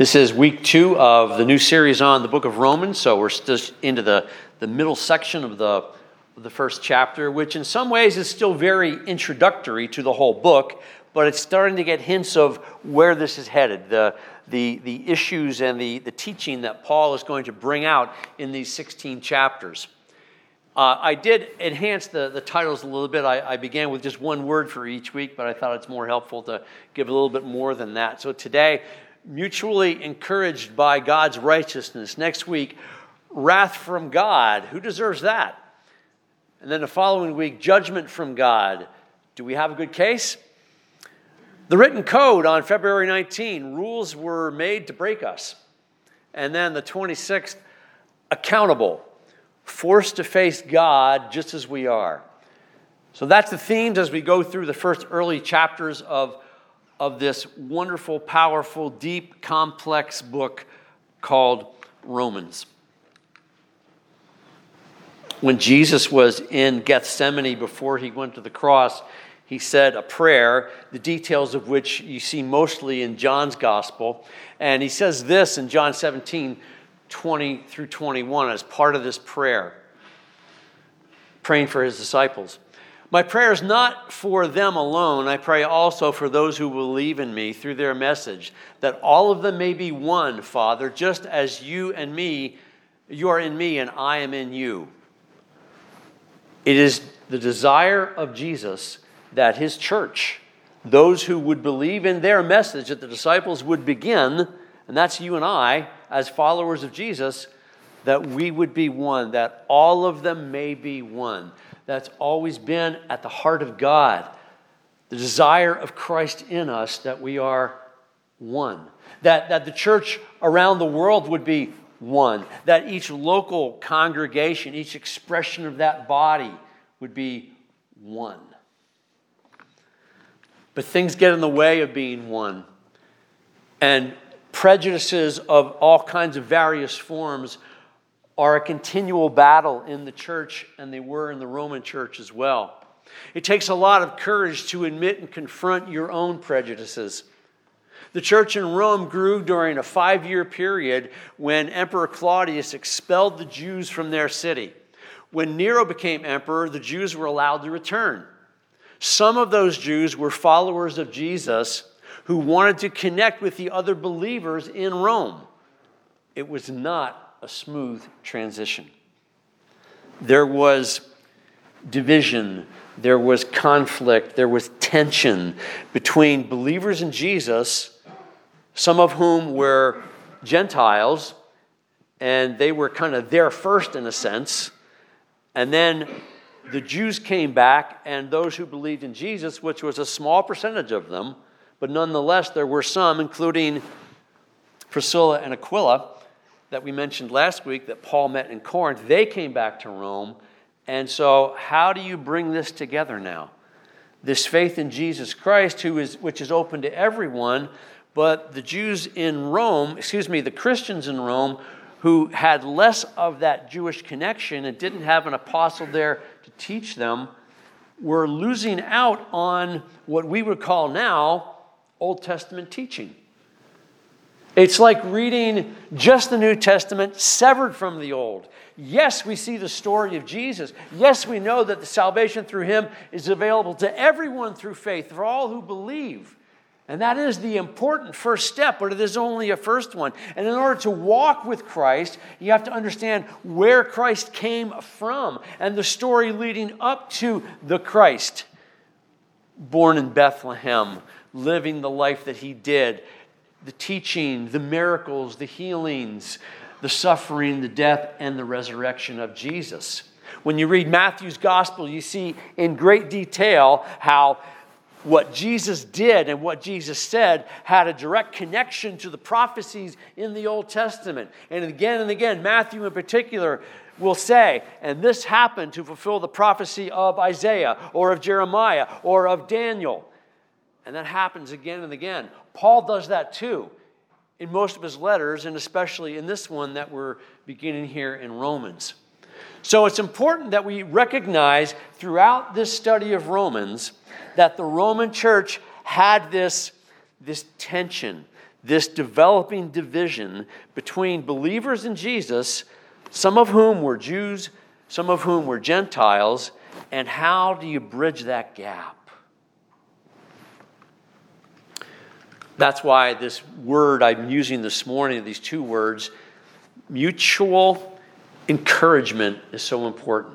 This is week two of the new series on the book of Romans, so we're just into the, the middle section of the, of the first chapter, which in some ways is still very introductory to the whole book, but it's starting to get hints of where this is headed, the, the, the issues and the, the teaching that Paul is going to bring out in these 16 chapters. Uh, I did enhance the, the titles a little bit. I, I, began with just one word for each week, but I thought it's more helpful to give a little bit more than that. So today, mutually encouraged by God's righteousness. Next week, wrath from God. Who deserves that? And then the following week, judgment from God. Do we have a good case? The written code on February 19, rules were made to break us. And then the 26th, accountable, forced to face God just as we are. So that's the themes as we go through the first early chapters of of this wonderful, powerful, deep, complex book called Romans. When Jesus was in Gethsemane before he went to the cross, he said a prayer, the details of which you see mostly in John's gospel. And he says this in John 17, 20 through 21 as part of this prayer, praying for his disciples. My prayer is not for them alone. I pray also for those who believe in me through their message, that all of them may be one, Father, just as you and me, you are in me and I am in you. It is the desire of Jesus that his church, those who would believe in their message, that the disciples would begin, and that's you and I, as followers of Jesus, that we would be one, that all of them may be one that's always been at the heart of God. The desire of Christ in us that we are one. That, that the church around the world would be one. That each local congregation, each expression of that body would be one. But things get in the way of being one. And prejudices of all kinds of various forms are a continual battle in the church, and they were in the Roman church as well. It takes a lot of courage to admit and confront your own prejudices. The church in Rome grew during a five year period when Emperor Claudius expelled the Jews from their city. When Nero became emperor, the Jews were allowed to return. Some of those Jews were followers of Jesus who wanted to connect with the other believers in Rome. It was not a smooth transition. There was division, there was conflict, there was tension between believers in Jesus, some of whom were Gentiles, and they were kind of there first in a sense. And then the Jews came back, and those who believed in Jesus, which was a small percentage of them, but nonetheless, there were some, including Priscilla and Aquila, that we mentioned last week that Paul met in Corinth, they came back to Rome. And so, how do you bring this together now? This faith in Jesus Christ, who is, which is open to everyone, but the Jews in Rome, excuse me, the Christians in Rome, who had less of that Jewish connection and didn't have an apostle there to teach them, were losing out on what we would call now Old Testament teaching. It's like reading just the New Testament severed from the Old. Yes, we see the story of Jesus. Yes, we know that the salvation through him is available to everyone through faith, for all who believe. And that is the important first step, but it is only a first one. And in order to walk with Christ, you have to understand where Christ came from and the story leading up to the Christ born in Bethlehem, living the life that he did the teaching, the miracles, the healings, the suffering, the death, and the resurrection of Jesus. When you read Matthew's gospel, you see in great detail how what Jesus did and what Jesus said had a direct connection to the prophecies in the Old Testament. And again and again, Matthew in particular will say, and this happened to fulfill the prophecy of Isaiah or of Jeremiah or of Daniel. And that happens again and again. Paul does that too in most of his letters, and especially in this one that we're beginning here in Romans. So it's important that we recognize throughout this study of Romans that the Roman church had this, this tension, this developing division between believers in Jesus, some of whom were Jews, some of whom were Gentiles, and how do you bridge that gap? That's why this word I'm using this morning, these two words, mutual encouragement, is so important.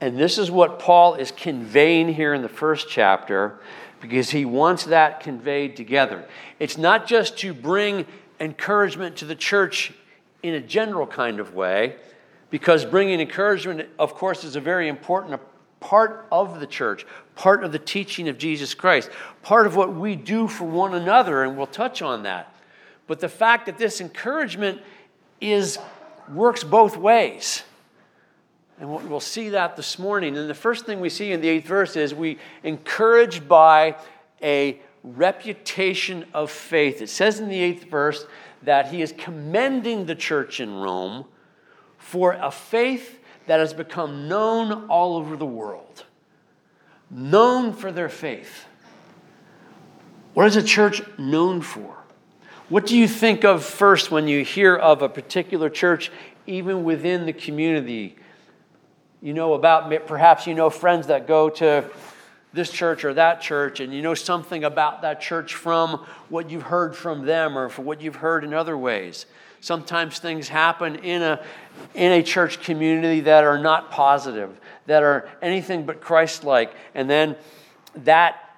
And this is what Paul is conveying here in the first chapter because he wants that conveyed together. It's not just to bring encouragement to the church in a general kind of way, because bringing encouragement, of course, is a very important part of the church, part of the teaching of Jesus Christ, part of what we do for one another, and we'll touch on that. But the fact that this encouragement is works both ways. And we'll see that this morning. And the first thing we see in the eighth verse is we encouraged by a reputation of faith. It says in the eighth verse that he is commending the church in Rome for a faith that has become known all over the world, known for their faith. What is a church known for? What do you think of first when you hear of a particular church, even within the community? you know about, perhaps you know friends that go to this church or that church, and you know something about that church from what you've heard from them or from what you've heard in other ways. Sometimes things happen in a, in a church community that are not positive, that are anything but Christ like, and then that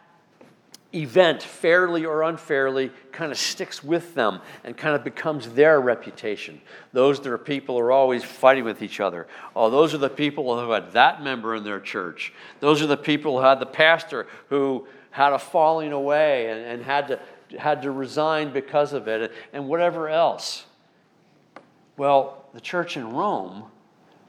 event, fairly or unfairly, kind of sticks with them and kind of becomes their reputation. Those that are people who are always fighting with each other. Oh, those are the people who had that member in their church. Those are the people who had the pastor who had a falling away and, and had, to, had to resign because of it, and whatever else. Well, the church in Rome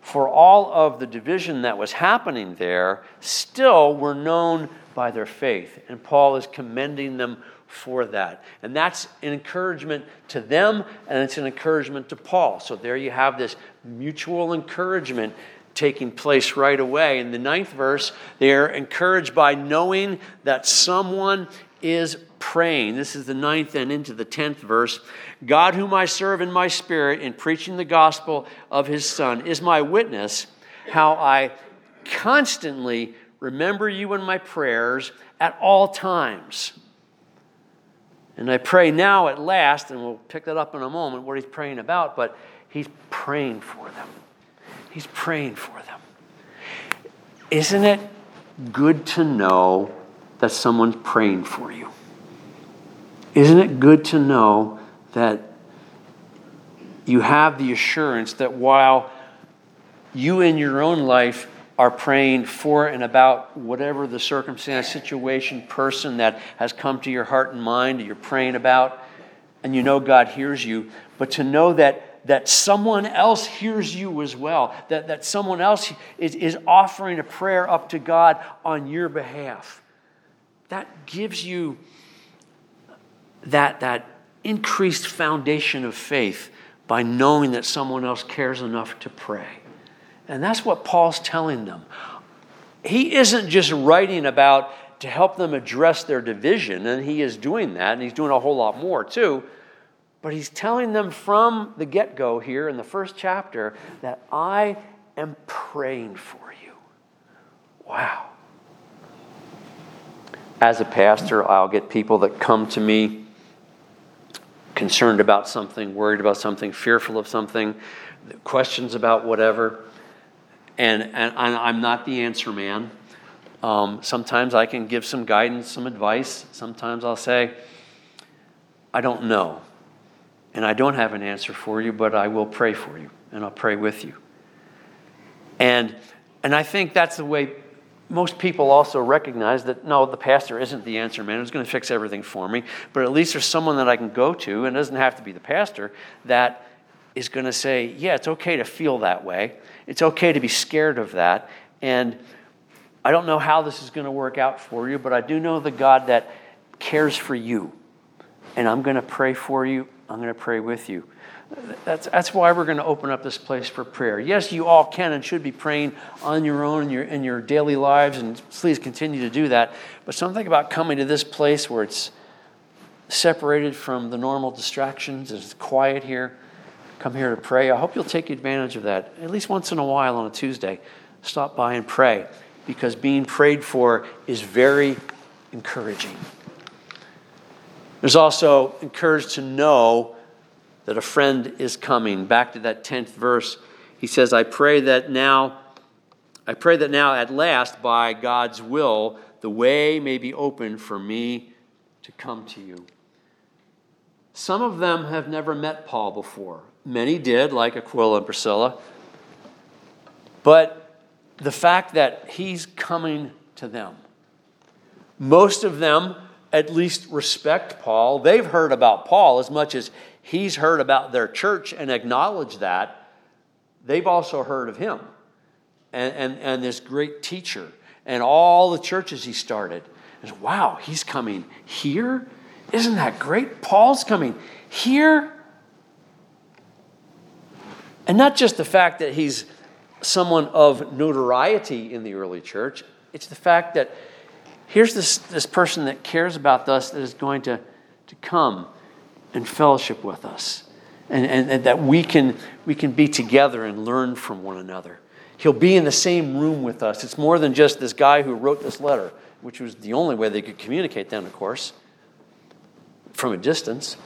for all of the division that was happening there, still were known by their faith. And Paul is commending them for that. And that's an encouragement to them, and it's an encouragement to Paul. So there you have this mutual encouragement taking place right away. In the ninth verse, they're encouraged by knowing that someone is praying. This is the ninth and into the tenth verse. God, whom I serve in my spirit in preaching the gospel of his Son, is my witness how I constantly remember you in my prayers at all times. And I pray now at last, and we'll pick that up in a moment, what he's praying about, but he's praying for them. He's praying for them. Isn't it good to know that someone's praying for you? Isn't it good to know that you have the assurance that while you in your own life are praying for and about whatever the circumstance, situation, person that has come to your heart and mind, you're praying about, and you know God hears you, but to know that that someone else hears you as well, that, that someone else is, is offering a prayer up to God on your behalf. That gives you that, that increased foundation of faith by knowing that someone else cares enough to pray. And that's what Paul's telling them. He isn't just writing about to help them address their division, and he is doing that, and he's doing a whole lot more too. But he's telling them from the get go here in the first chapter that I am praying for you. Wow. As a pastor, I'll get people that come to me concerned about something, worried about something, fearful of something, questions about whatever and, and I'm not the answer man. Um, sometimes I can give some guidance, some advice. Sometimes I'll say, I don't know. And I don't have an answer for you, but I will pray for you and I'll pray with you. And, and I think that's the way most people also recognize that no, the pastor isn't the answer man who's going to fix everything for me, but at least there's someone that I can go to, and it doesn't have to be the pastor, that is going to say, yeah, it's okay to feel that way. It's okay to be scared of that. And I don't know how this is going to work out for you, but I do know the God that cares for you. And I'm going to pray for you. I'm going to pray with you. That's, that's why we're going to open up this place for prayer. Yes, you all can and should be praying on your own in your, in your daily lives, and please continue to do that. But something about coming to this place where it's separated from the normal distractions. It's quiet here. Come here to pray. I hope you'll take advantage of that at least once in a while on a Tuesday. Stop by and pray because being prayed for is very encouraging. There's also encouraged to know that a friend is coming. Back to that 10th verse, he says, I pray that now, I pray that now at last, by God's will, the way may be open for me to come to you. Some of them have never met Paul before. Many did, like Aquila and Priscilla. But the fact that he's coming to them, most of them at least respect Paul. They've heard about Paul as much as he's heard about their church and acknowledge that. They've also heard of him and, and, and this great teacher and all the churches he started. And wow, he's coming here? Isn't that great? Paul's coming here. And not just the fact that he's someone of notoriety in the early church, it's the fact that here's this, this person that cares about us that is going to, to come and fellowship with us. And, and, and, that we can, we can be together and learn from one another. He'll be in the same room with us. It's more than just this guy who wrote this letter, which was the only way they could communicate then, of course, from a distance.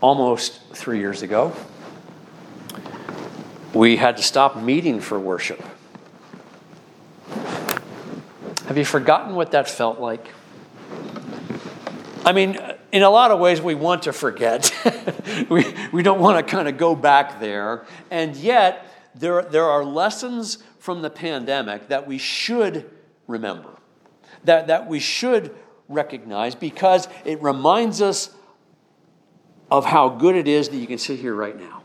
Almost three years ago, we had to stop meeting for worship have you forgotten what that felt like? I mean, in a lot of ways, we want to forget. we, we don't want to kind of go back there. And yet, there, there are lessons from the pandemic that we should remember, that, that we should recognize because it reminds us of how good it is that you can sit here right now.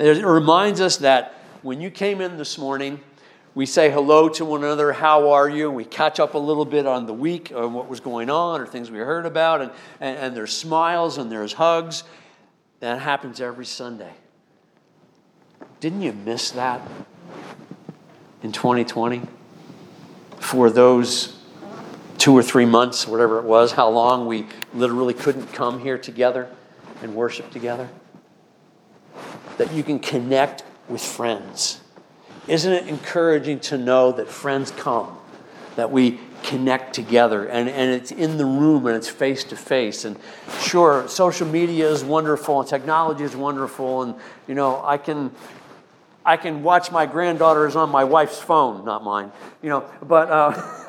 It reminds us that when you came in this morning, we say hello to one another, how are you? And we catch up a little bit on the week or what was going on or things we heard about, and, and, and there's smiles and there's hugs. That happens every Sunday. Didn't you miss that in 2020? For those two or three months, whatever it was, how long we literally couldn't come here together and worship together? That you can connect with friends isn't it encouraging to know that friends come, that we connect together, and, and it's in the room and it's face to face? And sure, social media is wonderful and technology is wonderful, and you know, I can. I can watch my granddaughters on my wife's phone, not mine, you know, but, uh,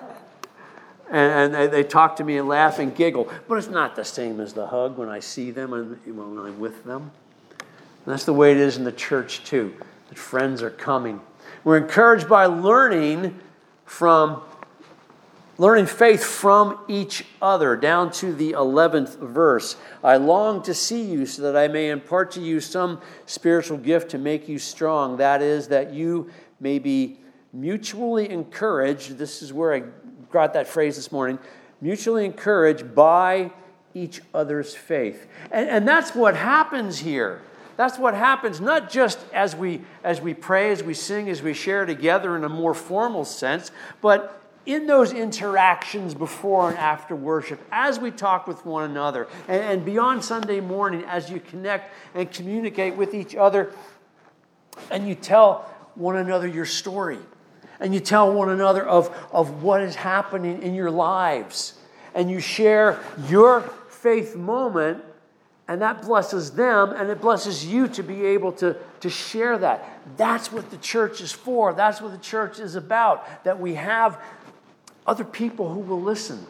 and, and they, they, talk to me and laugh and giggle. But it's not the same as the hug when I see them and when I'm with them. And that's the way it is in the church, too, that friends are coming we're encouraged by learning from learning faith from each other. Down to the 11th verse. I long to see you so that i may impart to you some spiritual gift to make you strong. That is that you may be mutually encouraged. This is where i got that phrase this morning. Mutually encouraged by each other's faith. And, and that's what happens here that's what happens, not just as we, as we pray, as we sing, as we share together in a more formal sense, but in those interactions before and after worship, as we talk with one another, and, and beyond Sunday morning, as you connect and communicate with each other, and you tell one another your story, and you tell one another of, of what is happening in your lives, and you share your faith moment and that blesses them and it blesses you to be able to, to share that. That's what the church is for. That's what the church is about. That we have other people who will listen.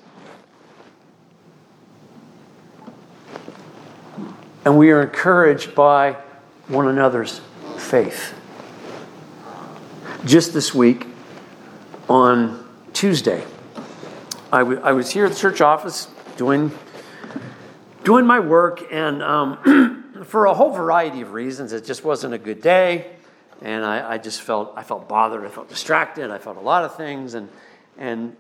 And we are encouraged by one another's faith. Just this week, on Tuesday, I, w- I was here at the church office doing doing my work, and um, for a whole variety of reasons, it just wasn't a good day, and I, I, just felt I felt bothered, I felt distracted, I felt a lot of things, and and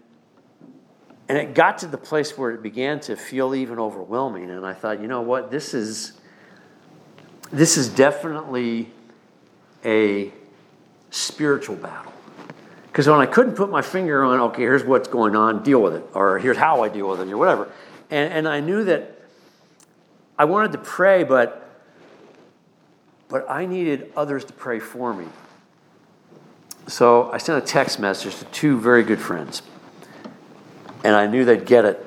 and it got to the place where it began to feel even overwhelming, and I thought, you know what, this is this is definitely a spiritual battle Because when I couldn't put my finger on, okay, here's what's going on, deal with it, or here's how I deal with it, or whatever. And, and I knew that I wanted to pray, but, but I needed others to pray for me. So I sent a text message to two very good friends. And I knew they'd get it,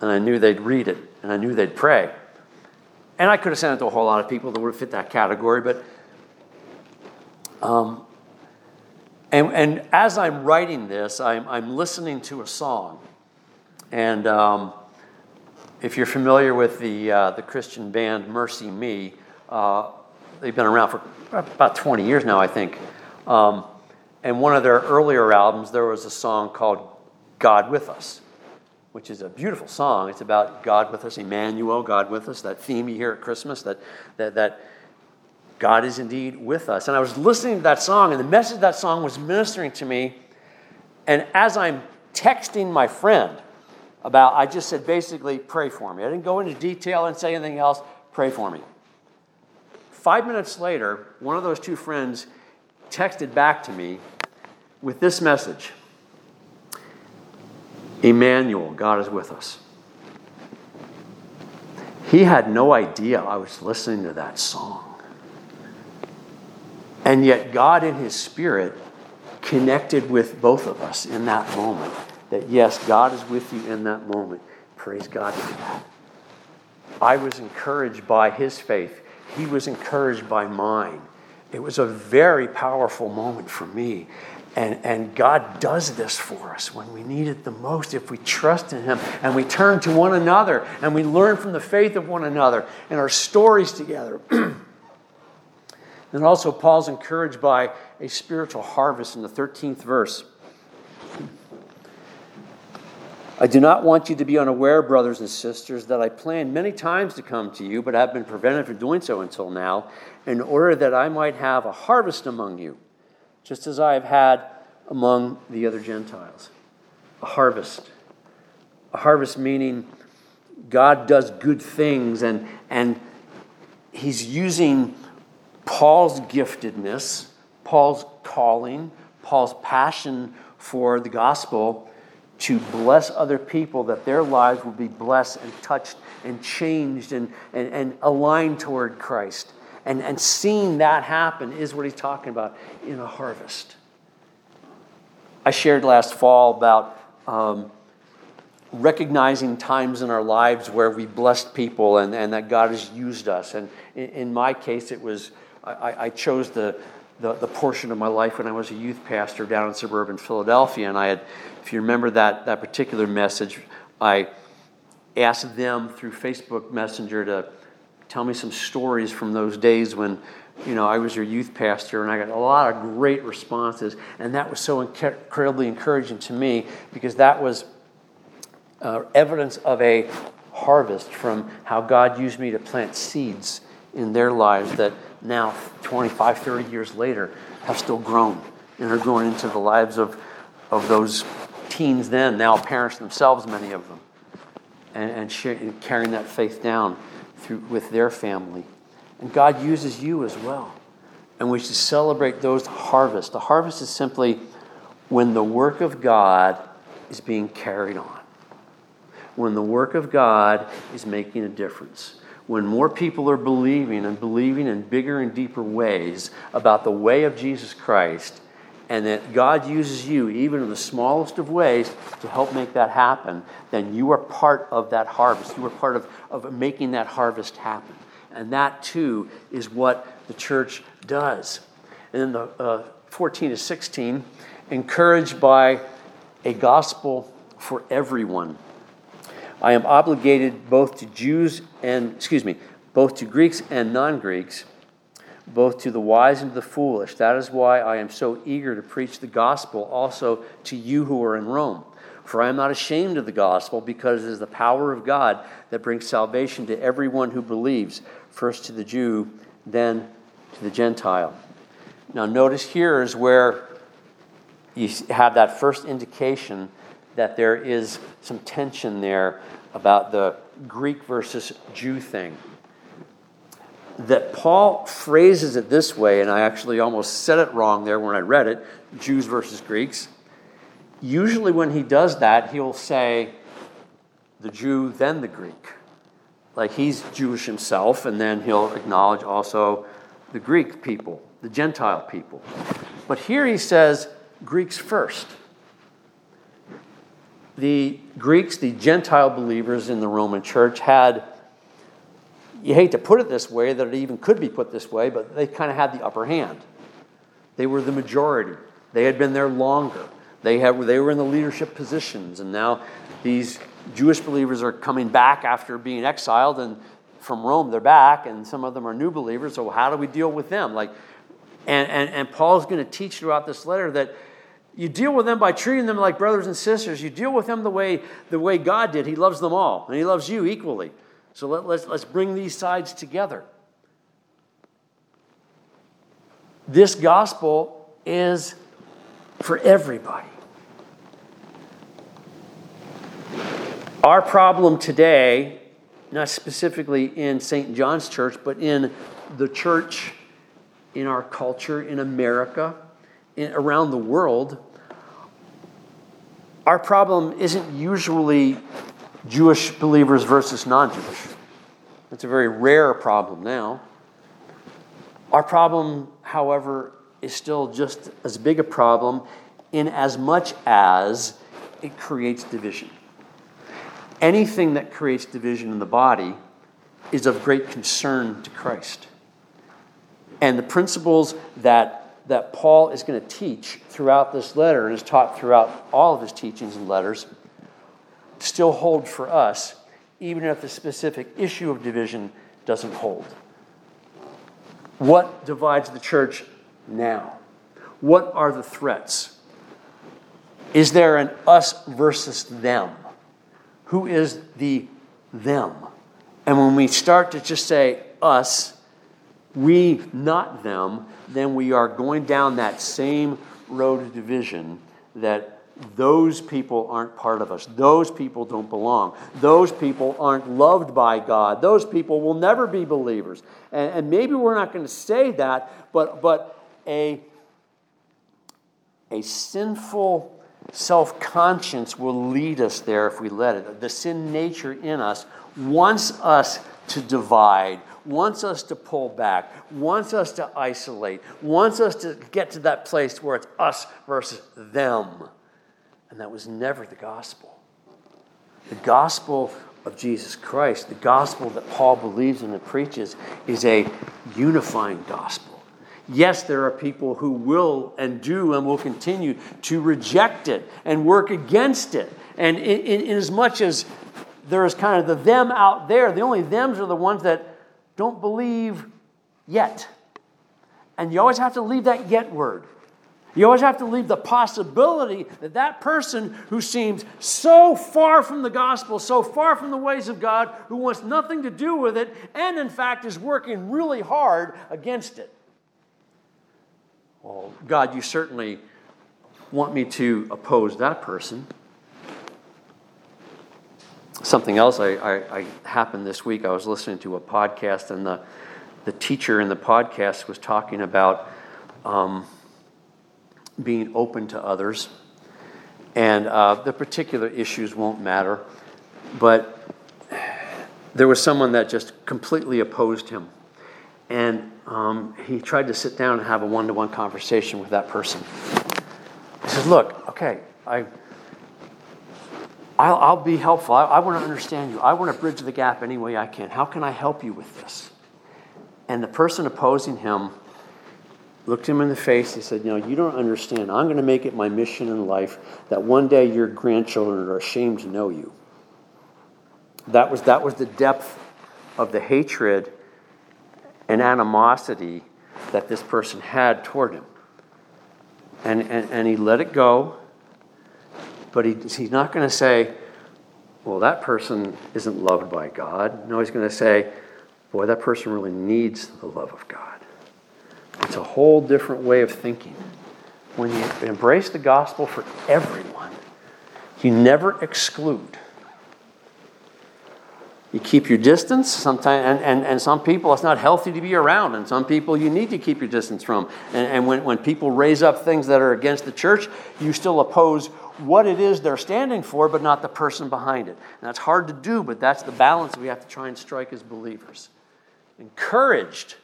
and I knew they'd read it, and I knew they'd pray. And I could have sent it to a whole lot of people that would have fit that category, but um, and, and as I'm writing this, I'm, I'm listening to a song. And um, if you're familiar with the, uh, the Christian band MercyMe, uh, they've been around for about 20 years now, I think. Um, and one of their earlier albums, there was a song called God with Us, which is a beautiful song. It's about God with us, Emmanuel, God with us, that theme you hear at Christmas, that, that, that God is indeed with us. And I was listening to that song, and the message of that song was ministering to me. And as I'm texting my friend about, I just said basically, pray for me. I didn't go into detail and say anything else, pray for me. Five minutes later, one of those two friends texted back to me with this message Emmanuel, God is with us. He had no idea I was listening to that song. And yet, God in His Spirit connected with both of us in that moment. That yes, God is with you in that moment. Praise God for that. I was encouraged by His faith, He was encouraged by mine. It was a very powerful moment for me. And, and God does this for us when we need it the most if we trust in Him and we turn to one another and we learn from the faith of one another and our stories together. And also, Paul's encouraged by a spiritual harvest in the 13th verse. I do not want you to be unaware, brothers and sisters, that I planned many times to come to you, but have been prevented from doing so until now, in order that I might have a harvest among you, just as I have had among the other Gentiles. A harvest. A harvest meaning God does good things, and, and He's using Paul's giftedness, Paul's calling, Paul's passion for the gospel to bless other people, that their lives will be blessed and touched and changed and, and, and aligned toward Christ. And, and seeing that happen is what he's talking about in a harvest. I shared last fall about um, recognizing times in our lives where we blessed people and, and that God has used us. And in, in my case, it was I, I chose the, the, the, portion of my life when I was a youth pastor down in suburban Philadelphia. And I had, if you remember that, that particular message, I asked them through Facebook Messenger to tell me some stories from those days when you know I was your youth pastor, and I got a lot of great responses, and that was so incredibly encouraging to me because that was uh, evidence of a harvest from how God used me to plant seeds in their lives that now, 25, 30 years later, have still grown and are growing into the lives of, of those teens then, now parents themselves, many of them, and, and, and carrying that faith down through, with their family. And God uses you as well. And we should celebrate those harvests. The harvest is simply when the work of God is being carried on, when the work of God is making a difference when more people are believing and believing in bigger and deeper ways about the way of Jesus Christ, and that God uses you, even in the smallest of ways, to help make that happen, then you are part of that harvest. You are part of, of making that harvest happen. And that too is what the church does. And then the uh, 14 to 16, encouraged by a gospel for everyone. I am obligated both to Jews and, excuse me, both to Greeks and non Greeks, both to the wise and to the foolish. That is why I am so eager to preach the gospel also to you who are in Rome. For I am not ashamed of the gospel, because it is the power of God that brings salvation to everyone who believes, first to the Jew, then to the Gentile. Now, notice here is where you have that first indication that there is some tension there about the Greek versus Jew thing. That Paul phrases it this way, and I actually almost said it wrong there when I read it Jews versus Greeks. usually when he does that, he'll say the Jew, then the Greek. Like he's Jewish himself, and then he'll acknowledge also the Greek people, the Gentile people. But here he says Greeks first. The Greeks, the Gentile believers in the Roman church, had, you hate to put it this way, that it even could be put this way, but they kind of had the upper hand. They were the majority. They had been there longer. They, had, they were in the leadership positions, and now these Jewish believers are coming back after being exiled, and from Rome they're back, and some of them are new believers. So how do we deal with them? Like, and and, and Paul's going to teach throughout this letter that you deal with them by treating them like brothers and sisters. You deal with them the way the way God did. He loves them all, and He loves you equally. So let, let's let's bring these sides together. This gospel is for everybody. Our problem today, not specifically in St. John's Church, but in the church, in our culture, in America, in, around the world, our problem isn't usually Jewish believers versus non Jewish. It's a very rare problem now. Our problem, however, is still just as big a problem in as much as it creates division. Anything that creates division in the body is of great concern to Christ. And the principles that, that Paul is going to teach throughout this letter and is taught throughout all of his teachings and letters still hold for us, even if the specific issue of division doesn't hold. What divides the church now? What are the threats? Is there an us versus them? Who is the them? And when we start to just say us, we, not them, then we are going down that same road of division that those people aren't part of us. Those people don't belong. Those people aren't loved by God. Those people will never be believers. And, and maybe we're not going to say that, but, but a, a sinful self conscience will lead us there if we let it. The sin nature in us wants us to divide, wants us to pull back, wants us to isolate, wants us to get to that place where it's us versus them. And that was never the gospel. The gospel of Jesus Christ, the gospel that Paul believes in and preaches, is a unifying gospel. Yes, there are people who will and do and will continue to reject it and work against it. And in, in, in as much as there is kind of the them out there, the only thems are the ones that don't believe yet. And you always have to leave that yet word. You always have to leave the possibility that that person who seems so far from the gospel, so far from the ways of God, who wants nothing to do with it, and in fact is working really hard against it. Well, God, you certainly want me to oppose that person. Something else I, I, I, happened this week, I was listening to a podcast, and the, the teacher in the podcast was talking about um, being open to others. And uh, the particular issues won't matter, but there was someone that just completely opposed him. And um, he tried to sit down and have a one to one conversation with that person. He said, Look, okay, I, I'll, I'll be helpful. I, I want to understand you. I want to bridge the gap any way I can. How can I help you with this? And the person opposing him looked him in the face. He said, know, you don't understand. I'm going to make it my mission in life that one day your grandchildren are ashamed to know you. That was, that was the depth of the hatred and animosity that this person had toward him. And, and, and he let it go, but he, he's not going to say, well, that person isn't loved by God. No, he's going to say, boy, that person really needs the love of God. It's a whole different way of thinking. When you embrace the gospel for everyone, you never exclude. You keep your distance. Sometimes, and, and, and some people, it's not healthy to be around. And some people, you need to keep your distance from. And, and when, when people raise up things that are against the church, you still oppose what it is they're standing for, but not the person behind it. And that's hard to do, but that's the balance we have to try and strike as believers. Encouraged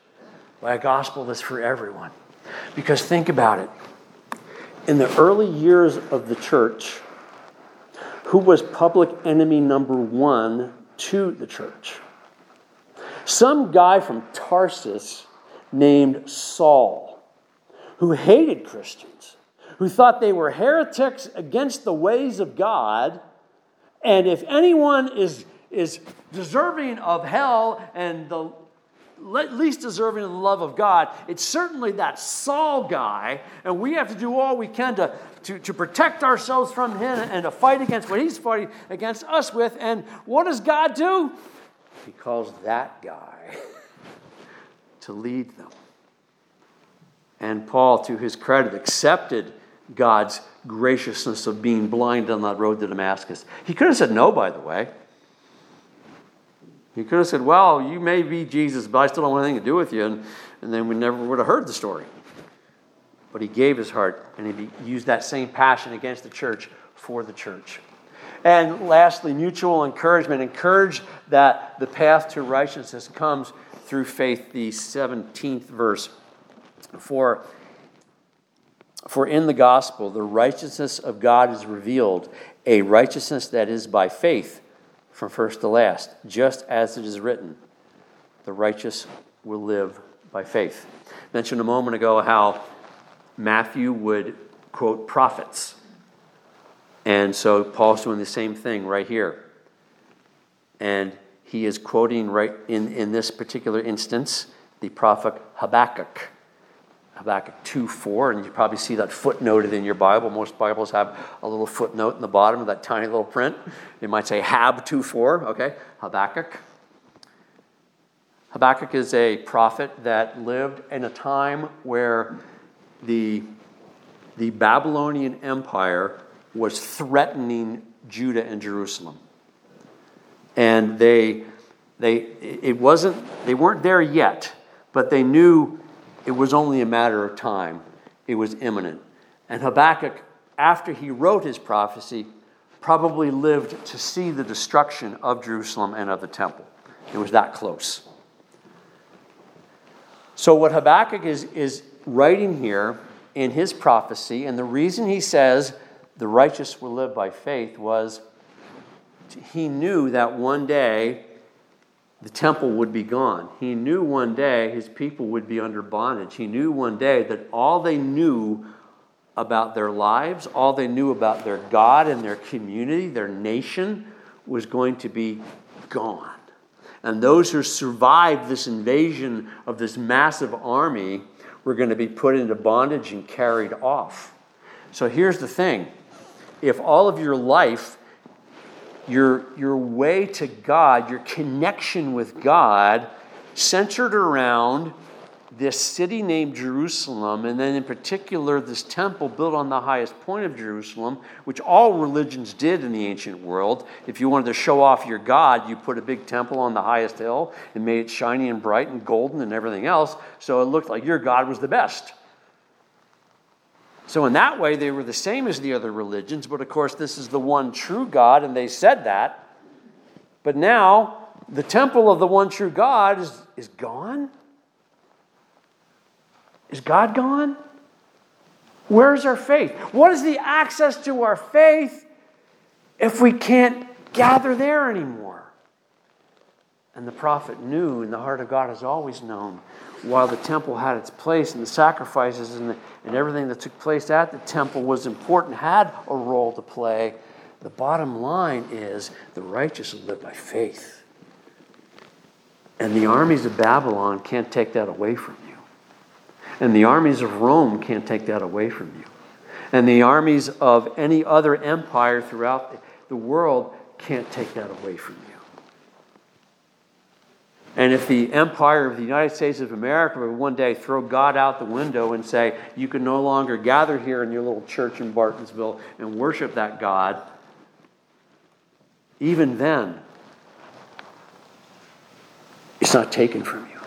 by a gospel that's for everyone. Because think about it. In the early years of the church, who was public enemy number one to the church? Some guy from Tarsus named Saul, who hated Christians, who thought they were heretics against the ways of God. And if anyone is, is deserving of hell and the least deserving of the love of God, it's certainly that Saul guy, and we have to do all we can to, to, to protect ourselves from him and to fight against what he's fighting against us with. And what does God do? He calls that guy to lead them. And Paul, to his credit, accepted God's graciousness of being blind on that road to Damascus. He could have said no, by the way. He could have said, Well, you may be Jesus, but I still don't want anything to do with you. And, and then we never would have heard the story. But he gave his heart and he used that same passion against the church for the church. And lastly, mutual encouragement. Encourage that the path to righteousness comes through faith, the 17th verse. For, for in the gospel, the righteousness of God is revealed, a righteousness that is by faith from first to last, just as it is written, the righteous will live by faith. Mentioned a moment ago how Matthew would quote prophets. And so Paul's doing the same thing right here. And he is quoting right in, in this particular instance the prophet Habakkuk. Habakkuk 2 4, and you probably see that footnoted in your Bible. Most Bibles have a little footnote in the bottom of that tiny little print. It might say Hab 2 4, okay? Habakkuk. Habakkuk is a prophet that lived in a time where the, the Babylonian Empire was threatening Judah and Jerusalem. And they, they, it wasn't, they weren't there yet, but they knew it was only a matter of time. It was imminent. And Habakkuk, after he wrote his prophecy, probably lived to see the destruction of Jerusalem and of the temple. It was that close. So, what Habakkuk is, is writing here in his prophecy, and the reason he says the righteous will live by faith was he knew that one day the temple would be gone. He knew one day his people would be under bondage. He knew one day that all they knew about their lives, all they knew about their God and their community, their nation, was going to be gone. And those who survived this invasion of this massive army were going to be put into bondage and carried off. So here's the thing if all of your life your, your way to God, your connection with God, centered around this city named Jerusalem, and then in particular this temple built on the highest point of Jerusalem, which all religions did in the ancient world. If you wanted to show off your God, you put a big temple on the highest hill and made it shiny and bright and golden and everything else, so it looked like your God was the best. So, in that way, they were the same as the other religions, but of course, this is the one true God, and they said that. But now, the temple of the one true God is, is gone. Is God gone? Where's our faith? What is the access to our faith if we can't gather there anymore? And the prophet knew, and the heart of God has always known, while the temple had its place and the sacrifices and, the, and everything that took place at the temple was important, had a role to play, the bottom line is the righteous will live by faith. And the armies of Babylon can't take that away from you. And the armies of Rome can't take that away from you. And the armies of any other empire throughout the world can't take that away from you. And if the empire of the United States of America would one day throw God out the window and say, you can no longer gather here in your little church in Bartonsville and worship that God, even then, it's not taken from you.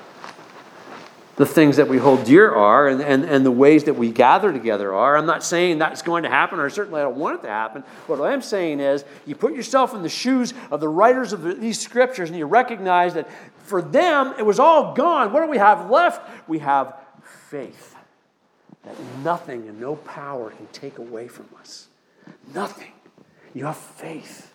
The things that we hold dear are and, and, and the ways that we gather together are. I'm not saying that's going to happen, or certainly I don't want it to happen. What I am saying is you put yourself in the shoes of the writers of the, these scriptures and you recognize that for them it was all gone. What do we have left? We have faith that nothing and no power can take away from us. Nothing. You have faith.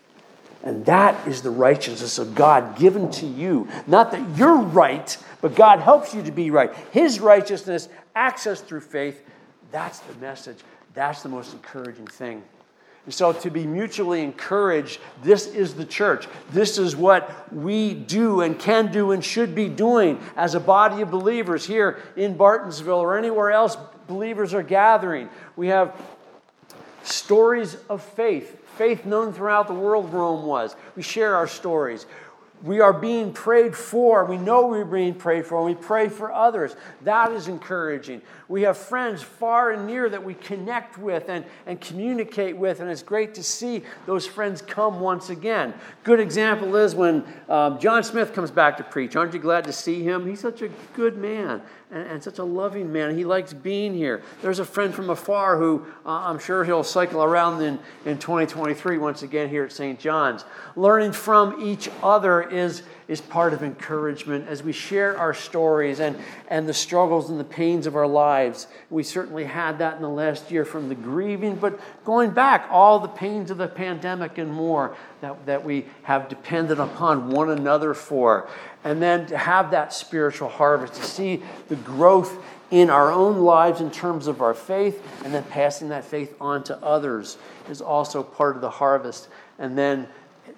And that is the righteousness of God given to you. Not that you're right, but God helps you to be right. His righteousness, access through faith, that's the message. That's the most encouraging thing. And so, to be mutually encouraged, this is the church. This is what we do and can do and should be doing as a body of believers here in Bartonsville or anywhere else believers are gathering. We have stories of faith faith known throughout the world, Rome was. We share our stories. We are being prayed for. We know we're being prayed for, and we pray for others. That is encouraging. We have friends far and near that we connect with and, and communicate with, and it's great to see those friends come once again. Good example is when um, John Smith comes back to preach. Aren't you glad to see him? He's such a good man and, and, such a loving man. He likes being here. There's a friend from afar who uh, I'm sure he'll cycle around in, in 2023 once again here at St. John's. Learning from each other is, is part of encouragement as we share our stories and, and the struggles and the pains of our lives. We certainly had that in the last year from the grieving, but going back, all the pains of the pandemic and more that, that we have depended upon one another for. And then to have that spiritual harvest, to see the growth in our own lives in terms of our faith, and then passing that faith on to others is also part of the harvest. And then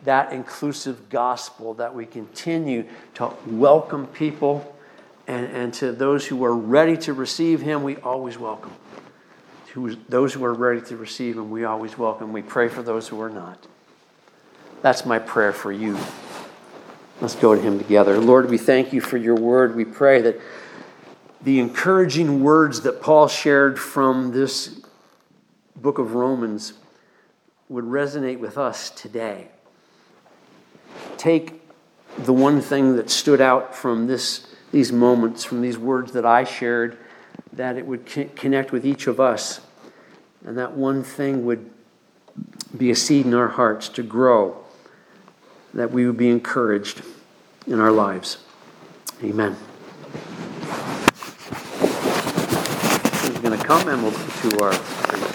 that inclusive gospel that we continue to welcome people, and, and to those who are ready to receive Him, we always welcome. To those who are ready to receive Him, we always welcome. We pray for those who are not. That's my prayer for you. Let's go to Him together. Lord, we thank you for your word. We pray that the encouraging words that Paul shared from this book of Romans would resonate with us today. Take the one thing that stood out from this, these moments, from these words that I shared, that it would connect with each of us. And that one thing would be a seed in our hearts to grow that we would be encouraged in our lives. Amen. He's going to come and we'll to our